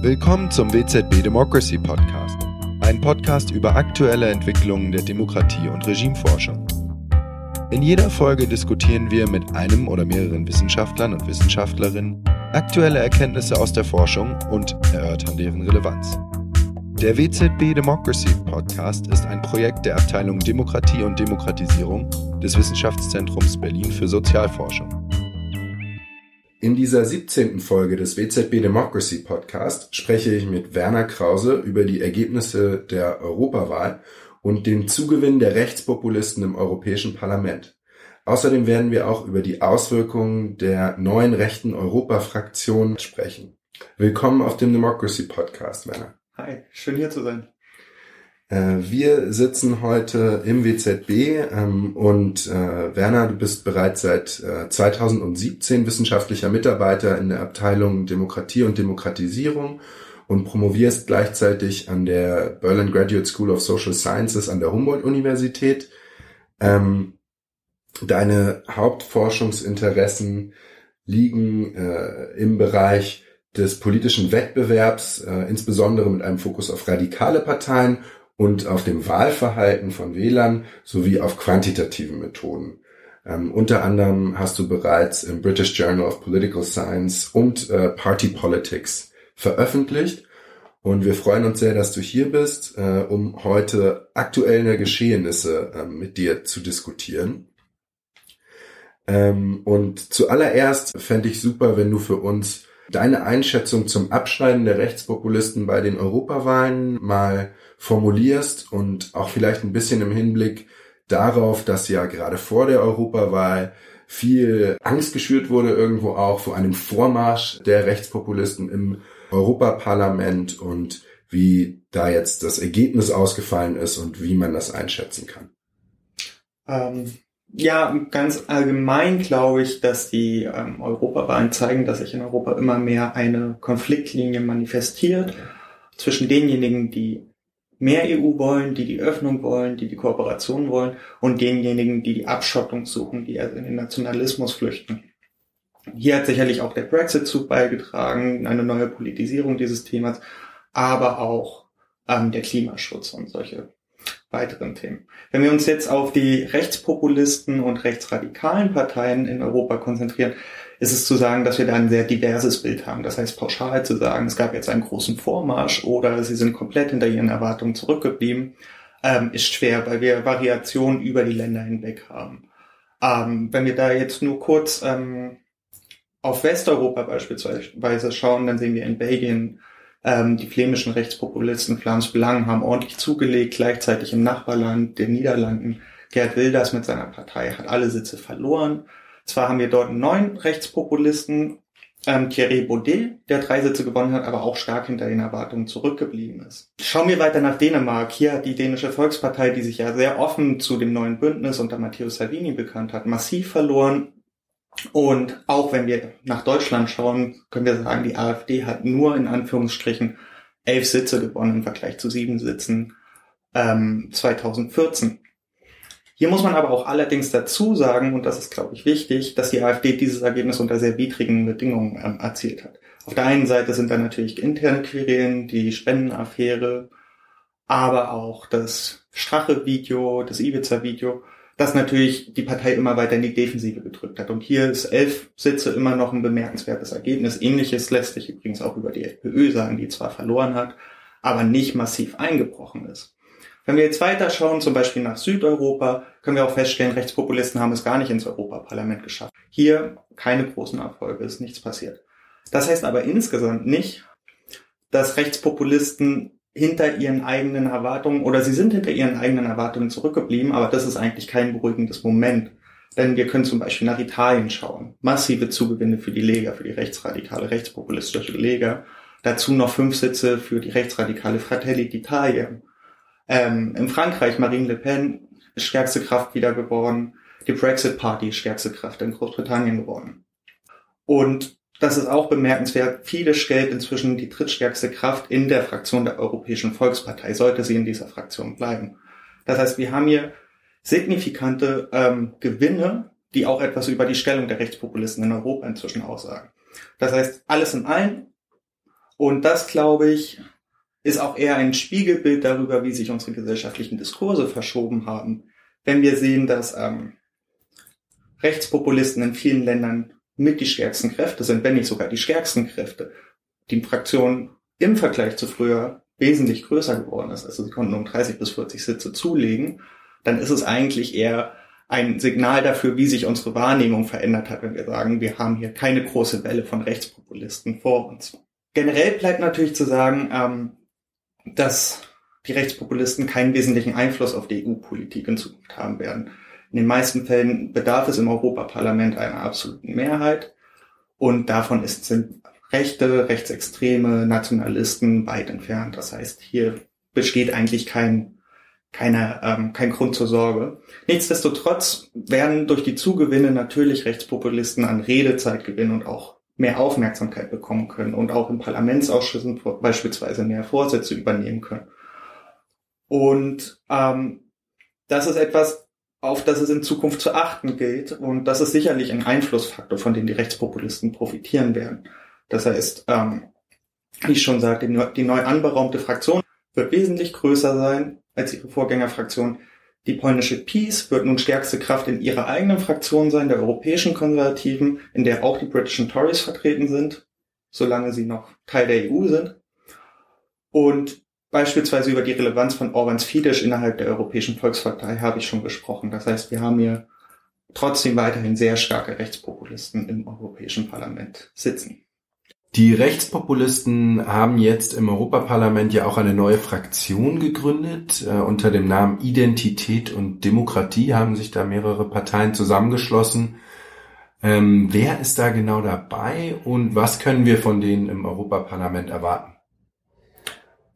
Willkommen zum WZB Democracy Podcast, ein Podcast über aktuelle Entwicklungen der Demokratie und Regimeforschung. In jeder Folge diskutieren wir mit einem oder mehreren Wissenschaftlern und Wissenschaftlerinnen aktuelle Erkenntnisse aus der Forschung und erörtern deren Relevanz. Der WZB Democracy Podcast ist ein Projekt der Abteilung Demokratie und Demokratisierung des Wissenschaftszentrums Berlin für Sozialforschung. In dieser 17. Folge des WZB Democracy Podcast spreche ich mit Werner Krause über die Ergebnisse der Europawahl und den Zugewinn der Rechtspopulisten im Europäischen Parlament. Außerdem werden wir auch über die Auswirkungen der neuen rechten Europa-Fraktion sprechen. Willkommen auf dem Democracy Podcast, Werner. Hi, schön hier zu sein. Äh, wir sitzen heute im WZB ähm, und äh, Werner, du bist bereits seit äh, 2017 wissenschaftlicher Mitarbeiter in der Abteilung Demokratie und Demokratisierung und promovierst gleichzeitig an der Berlin Graduate School of Social Sciences an der Humboldt-Universität. Ähm, deine Hauptforschungsinteressen liegen äh, im Bereich des politischen Wettbewerbs, äh, insbesondere mit einem Fokus auf radikale Parteien und auf dem Wahlverhalten von Wählern sowie auf quantitativen Methoden. Ähm, unter anderem hast du bereits im British Journal of Political Science und äh, Party Politics veröffentlicht. Und wir freuen uns sehr, dass du hier bist, äh, um heute aktuelle Geschehnisse äh, mit dir zu diskutieren. Ähm, und zuallererst fände ich super, wenn du für uns deine Einschätzung zum Abschneiden der Rechtspopulisten bei den Europawahlen mal formulierst und auch vielleicht ein bisschen im Hinblick darauf, dass ja gerade vor der Europawahl viel Angst geschürt wurde irgendwo auch vor einem Vormarsch der Rechtspopulisten im Europaparlament und wie da jetzt das Ergebnis ausgefallen ist und wie man das einschätzen kann. Ähm, ja, ganz allgemein glaube ich, dass die ähm, Europawahlen zeigen, dass sich in Europa immer mehr eine Konfliktlinie manifestiert zwischen denjenigen, die mehr EU wollen, die die Öffnung wollen, die die Kooperation wollen und denjenigen, die die Abschottung suchen, die also in den Nationalismus flüchten. Hier hat sicherlich auch der Brexit zu beigetragen, eine neue Politisierung dieses Themas, aber auch ähm, der Klimaschutz und solche weiteren Themen. Wenn wir uns jetzt auf die Rechtspopulisten und rechtsradikalen Parteien in Europa konzentrieren, ist es zu sagen, dass wir da ein sehr diverses Bild haben. Das heißt, pauschal zu sagen, es gab jetzt einen großen Vormarsch oder sie sind komplett hinter ihren Erwartungen zurückgeblieben, ähm, ist schwer, weil wir Variationen über die Länder hinweg haben. Ähm, wenn wir da jetzt nur kurz ähm, auf Westeuropa beispielsweise schauen, dann sehen wir in Belgien ähm, die flämischen Rechtspopulisten Flams Belang haben ordentlich zugelegt, gleichzeitig im Nachbarland, den Niederlanden. Gerd Wilders mit seiner Partei hat alle Sitze verloren. Zwar haben wir dort einen neuen Rechtspopulisten, ähm, Thierry Baudet, der drei Sitze gewonnen hat, aber auch stark hinter den Erwartungen zurückgeblieben ist. Schauen wir weiter nach Dänemark. Hier hat die dänische Volkspartei, die sich ja sehr offen zu dem neuen Bündnis unter Matteo Salvini bekannt hat, massiv verloren. Und auch wenn wir nach Deutschland schauen, können wir sagen, die AfD hat nur in Anführungsstrichen elf Sitze gewonnen im Vergleich zu sieben Sitzen ähm, 2014. Hier muss man aber auch allerdings dazu sagen, und das ist, glaube ich, wichtig, dass die AfD dieses Ergebnis unter sehr widrigen Bedingungen ähm, erzielt hat. Auf der einen Seite sind da natürlich interne Querelen, die Spendenaffäre, aber auch das Strache-Video, das Ibiza-Video, das natürlich die Partei immer weiter in die Defensive gedrückt hat. Und hier ist elf Sitze immer noch ein bemerkenswertes Ergebnis. Ähnliches lässt sich übrigens auch über die FPÖ sagen, die zwar verloren hat, aber nicht massiv eingebrochen ist. Wenn wir jetzt weiter schauen, zum Beispiel nach Südeuropa, können wir auch feststellen, Rechtspopulisten haben es gar nicht ins Europaparlament geschafft. Hier keine großen Erfolge, ist nichts passiert. Das heißt aber insgesamt nicht, dass Rechtspopulisten hinter ihren eigenen Erwartungen oder sie sind hinter ihren eigenen Erwartungen zurückgeblieben, aber das ist eigentlich kein beruhigendes Moment. Denn wir können zum Beispiel nach Italien schauen. Massive Zugewinne für die Lega, für die rechtsradikale, rechtspopulistische Lega. Dazu noch fünf Sitze für die rechtsradikale Fratelli d'Italia. Ähm, in Frankreich Marine Le Pen stärkste Kraft wieder geworden, die Brexit Party stärkste Kraft in Großbritannien geworden. Und das ist auch bemerkenswert, viele stellt inzwischen die drittstärkste Kraft in der Fraktion der Europäischen Volkspartei, sollte sie in dieser Fraktion bleiben. Das heißt, wir haben hier signifikante ähm, Gewinne, die auch etwas über die Stellung der Rechtspopulisten in Europa inzwischen aussagen. Das heißt, alles in allem Und das, glaube ich, ist auch eher ein Spiegelbild darüber, wie sich unsere gesellschaftlichen Diskurse verschoben haben. Wenn wir sehen, dass ähm, Rechtspopulisten in vielen Ländern mit die stärksten Kräfte sind, wenn nicht sogar die stärksten Kräfte, die Fraktion im Vergleich zu früher wesentlich größer geworden ist, also sie konnten um 30 bis 40 Sitze zulegen, dann ist es eigentlich eher ein Signal dafür, wie sich unsere Wahrnehmung verändert hat, wenn wir sagen, wir haben hier keine große Welle von Rechtspopulisten vor uns. Generell bleibt natürlich zu sagen, ähm, dass die Rechtspopulisten keinen wesentlichen Einfluss auf die EU-Politik in Zukunft haben werden. In den meisten Fällen bedarf es im Europaparlament einer absoluten Mehrheit und davon ist, sind Rechte, Rechtsextreme, Nationalisten weit entfernt. Das heißt, hier besteht eigentlich kein, keine, ähm, kein Grund zur Sorge. Nichtsdestotrotz werden durch die Zugewinne natürlich Rechtspopulisten an Redezeit gewinnen und auch mehr Aufmerksamkeit bekommen können und auch in Parlamentsausschüssen beispielsweise mehr Vorsätze übernehmen können. Und ähm, das ist etwas, auf das es in Zukunft zu achten gilt. Und das ist sicherlich ein Einflussfaktor, von dem die Rechtspopulisten profitieren werden. Das heißt, ähm, wie ich schon sagte, die neu anberaumte Fraktion wird wesentlich größer sein als ihre Vorgängerfraktion. Die polnische PiS wird nun stärkste Kraft in ihrer eigenen Fraktion sein, der europäischen Konservativen, in der auch die britischen Tories vertreten sind, solange sie noch Teil der EU sind. Und beispielsweise über die Relevanz von Orbans Fidesz innerhalb der Europäischen Volkspartei habe ich schon gesprochen. Das heißt, wir haben hier trotzdem weiterhin sehr starke Rechtspopulisten im Europäischen Parlament sitzen. Die Rechtspopulisten haben jetzt im Europaparlament ja auch eine neue Fraktion gegründet. Äh, unter dem Namen Identität und Demokratie haben sich da mehrere Parteien zusammengeschlossen. Ähm, wer ist da genau dabei und was können wir von denen im Europaparlament erwarten?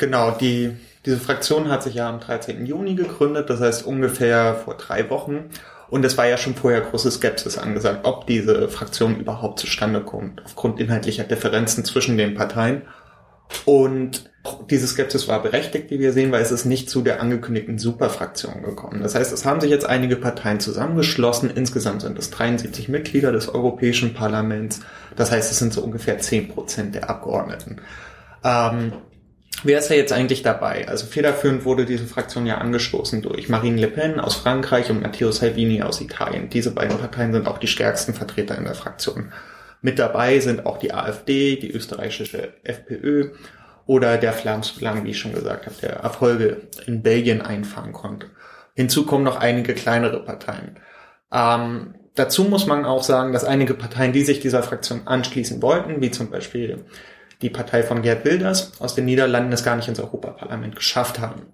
Genau, die, diese Fraktion hat sich ja am 13. Juni gegründet, das heißt ungefähr vor drei Wochen. Und es war ja schon vorher große Skepsis angesagt, ob diese Fraktion überhaupt zustande kommt, aufgrund inhaltlicher Differenzen zwischen den Parteien. Und diese Skepsis war berechtigt, wie wir sehen, weil es ist nicht zu der angekündigten Superfraktion gekommen. Das heißt, es haben sich jetzt einige Parteien zusammengeschlossen. Insgesamt sind es 73 Mitglieder des Europäischen Parlaments. Das heißt, es sind so ungefähr 10 Prozent der Abgeordneten. Ähm, Wer ist ja jetzt eigentlich dabei? Also federführend wurde diese Fraktion ja angestoßen durch Marine Le Pen aus Frankreich und Matteo Salvini aus Italien. Diese beiden Parteien sind auch die stärksten Vertreter in der Fraktion. Mit dabei sind auch die AfD, die österreichische FPÖ oder der Flams Belang, wie ich schon gesagt habe, der Erfolge in Belgien einfangen konnte. Hinzu kommen noch einige kleinere Parteien. Ähm, dazu muss man auch sagen, dass einige Parteien, die sich dieser Fraktion anschließen wollten, wie zum Beispiel die Partei von Gerd Wilders aus den Niederlanden es gar nicht ins Europaparlament geschafft haben.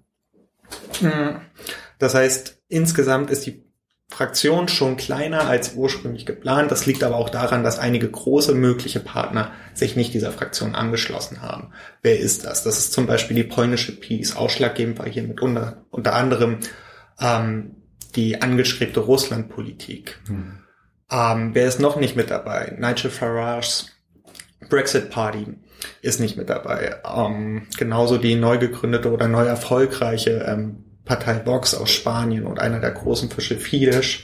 Hm. Das heißt, insgesamt ist die Fraktion schon kleiner als ursprünglich geplant. Das liegt aber auch daran, dass einige große mögliche Partner sich nicht dieser Fraktion angeschlossen haben. Wer ist das? Das ist zum Beispiel die polnische Peace. Ausschlaggebend war hier mit unter, unter anderem ähm, die angestrebte Russlandpolitik. Hm. Ähm, wer ist noch nicht mit dabei? Nigel Farage's Brexit Party ist nicht mit dabei. Ähm, genauso die neu gegründete oder neu erfolgreiche ähm, Partei Vox aus Spanien und einer der großen Fische Fidesz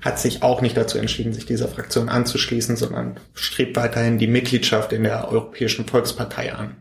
hat sich auch nicht dazu entschieden, sich dieser Fraktion anzuschließen, sondern strebt weiterhin die Mitgliedschaft in der Europäischen Volkspartei an.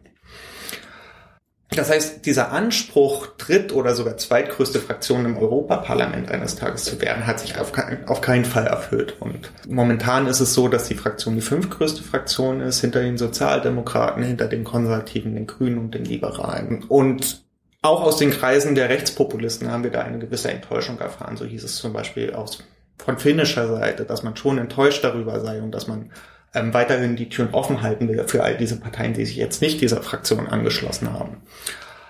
Das heißt, dieser Anspruch, dritt- oder sogar zweitgrößte Fraktion im Europaparlament eines Tages zu werden, hat sich auf, kein, auf keinen Fall erfüllt. Und momentan ist es so, dass die Fraktion die fünftgrößte Fraktion ist, hinter den Sozialdemokraten, hinter den Konservativen, den Grünen und den Liberalen. Und auch aus den Kreisen der Rechtspopulisten haben wir da eine gewisse Enttäuschung erfahren. So hieß es zum Beispiel aus, von finnischer Seite, dass man schon enttäuscht darüber sei und dass man ähm, weiterhin die Türen offen halten will für all diese Parteien, die sich jetzt nicht dieser Fraktion angeschlossen haben.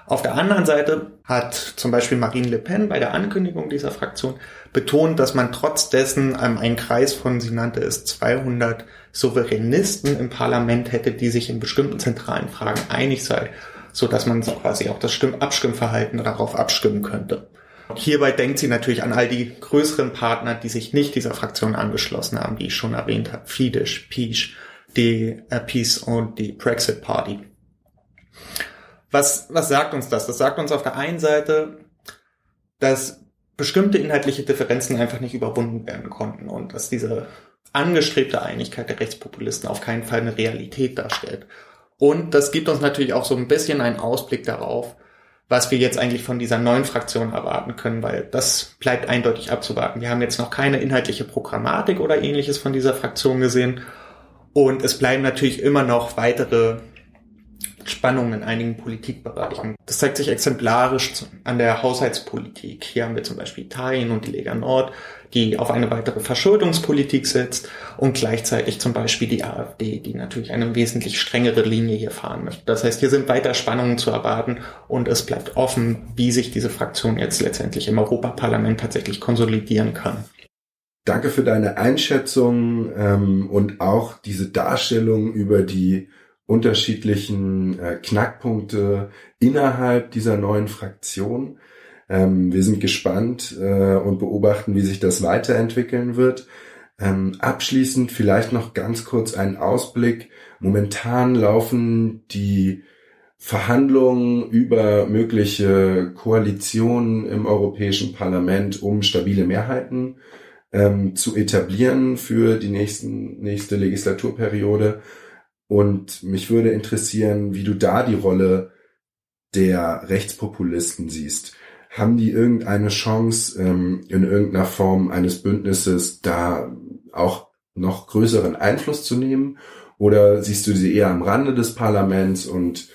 Auf der anderen Seite hat zum Beispiel Marine Le Pen bei der Ankündigung dieser Fraktion betont, dass man trotz dessen ähm, einen Kreis von, sie nannte es 200 Souveränisten im Parlament hätte, die sich in bestimmten zentralen Fragen einig sei, so dass man quasi auch das Stimm Abstimmverhalten darauf abstimmen könnte. Hierbei denkt sie natürlich an all die größeren Partner, die sich nicht dieser Fraktion angeschlossen haben, die ich schon erwähnt habe. Fidesz, Peace, die äh, Peace und die Brexit Party. Was, was sagt uns das? Das sagt uns auf der einen Seite, dass bestimmte inhaltliche Differenzen einfach nicht überwunden werden konnten und dass diese angestrebte Einigkeit der Rechtspopulisten auf keinen Fall eine Realität darstellt. Und das gibt uns natürlich auch so ein bisschen einen Ausblick darauf, was wir jetzt eigentlich von dieser neuen Fraktion erwarten können, weil das bleibt eindeutig abzuwarten. Wir haben jetzt noch keine inhaltliche Programmatik oder ähnliches von dieser Fraktion gesehen. Und es bleiben natürlich immer noch weitere Spannungen in einigen Politikbereichen. Das zeigt sich exemplarisch an der Haushaltspolitik. Hier haben wir zum Beispiel Italien und die Lega Nord, die auf eine weitere Verschuldungspolitik setzt und gleichzeitig zum Beispiel die AfD, die natürlich eine wesentlich strengere Linie hier fahren möchte. Das heißt, hier sind weiter Spannungen zu erwarten und es bleibt offen, wie sich diese Fraktion jetzt letztendlich im Europaparlament tatsächlich konsolidieren kann. Danke für deine Einschätzung ähm, und auch diese Darstellung über die unterschiedlichen äh, Knackpunkte innerhalb dieser neuen Fraktion. Ähm, wir sind gespannt äh, und beobachten, wie sich das weiterentwickeln wird. Ähm, abschließend vielleicht noch ganz kurz einen Ausblick. Momentan laufen die Verhandlungen über mögliche Koalitionen im Europäischen Parlament, um stabile Mehrheiten ähm, zu etablieren für die nächsten, nächste Legislaturperiode. Und mich würde interessieren, wie du da die Rolle der Rechtspopulisten siehst. Haben die irgendeine Chance, ähm, in irgendeiner Form eines Bündnisses da auch noch größeren Einfluss zu nehmen? Oder siehst du sie eher am Rande des Parlaments? Und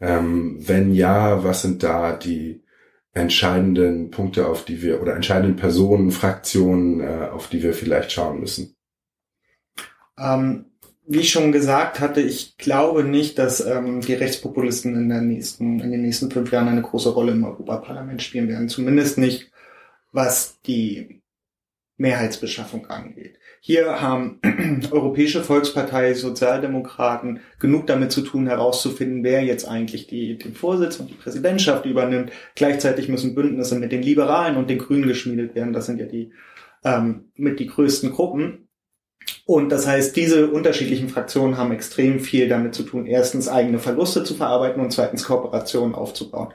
ähm, wenn ja, was sind da die entscheidenden Punkte, auf die wir, oder entscheidenden Personen, Fraktionen, äh, auf die wir vielleicht schauen müssen? Ähm, wie ich schon gesagt hatte, ich glaube nicht, dass ähm, die Rechtspopulisten in, der nächsten, in den nächsten fünf Jahren eine große Rolle im Europaparlament spielen werden. Zumindest nicht, was die Mehrheitsbeschaffung angeht. Hier haben Europäische Volkspartei, Sozialdemokraten genug damit zu tun, herauszufinden, wer jetzt eigentlich die, den Vorsitz und die Präsidentschaft übernimmt. Gleichzeitig müssen Bündnisse mit den Liberalen und den Grünen geschmiedet werden. Das sind ja die ähm, mit die größten Gruppen. Und das heißt, diese unterschiedlichen Fraktionen haben extrem viel damit zu tun, erstens eigene Verluste zu verarbeiten und zweitens Kooperationen aufzubauen.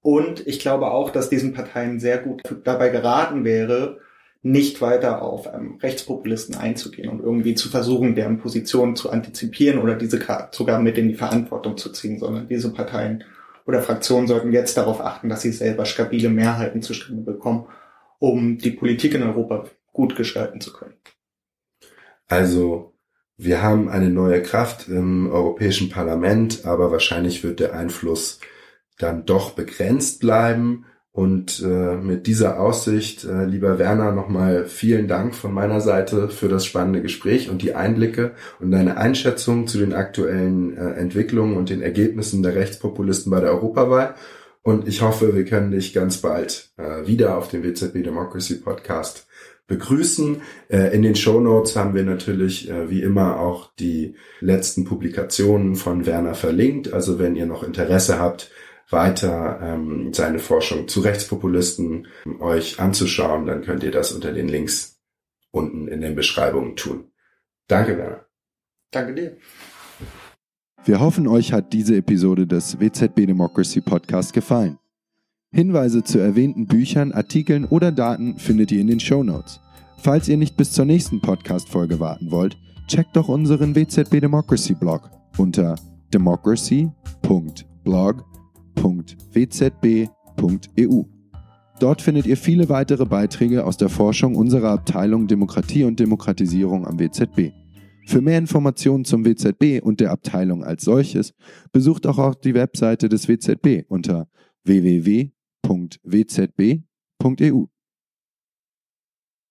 Und ich glaube auch, dass diesen Parteien sehr gut dabei geraten wäre, nicht weiter auf ähm, Rechtspopulisten einzugehen und irgendwie zu versuchen, deren Positionen zu antizipieren oder diese sogar mit in die Verantwortung zu ziehen, sondern diese Parteien oder Fraktionen sollten jetzt darauf achten, dass sie selber stabile Mehrheiten zustande bekommen, um die Politik in Europa gut gestalten zu können. Also wir haben eine neue Kraft im Europäischen Parlament, aber wahrscheinlich wird der Einfluss dann doch begrenzt bleiben. Und äh, mit dieser Aussicht, äh, lieber Werner, nochmal vielen Dank von meiner Seite für das spannende Gespräch und die Einblicke und deine Einschätzung zu den aktuellen äh, Entwicklungen und den Ergebnissen der Rechtspopulisten bei der Europawahl. Und ich hoffe, wir können dich ganz bald äh, wieder auf dem WZB Democracy Podcast begrüßen. Äh, in den Show Notes haben wir natürlich äh, wie immer auch die letzten Publikationen von Werner verlinkt. Also wenn ihr noch Interesse habt, weiter ähm, seine Forschung zu Rechtspopulisten euch anzuschauen, dann könnt ihr das unter den Links unten in den Beschreibungen tun. Danke, Werner. Danke dir. Wir hoffen, euch hat diese Episode des WZB Democracy Podcast gefallen. Hinweise zu erwähnten Büchern, Artikeln oder Daten findet ihr in den Show Notes. Falls ihr nicht bis zur nächsten Podcast-Folge warten wollt, checkt doch unseren WZB Democracy Blog unter democracy.blog.wzb.eu. Dort findet ihr viele weitere Beiträge aus der Forschung unserer Abteilung Demokratie und Demokratisierung am WZB. Für mehr Informationen zum WZB und der Abteilung als solches besucht auch die Webseite des WZB unter www www.wzb.eu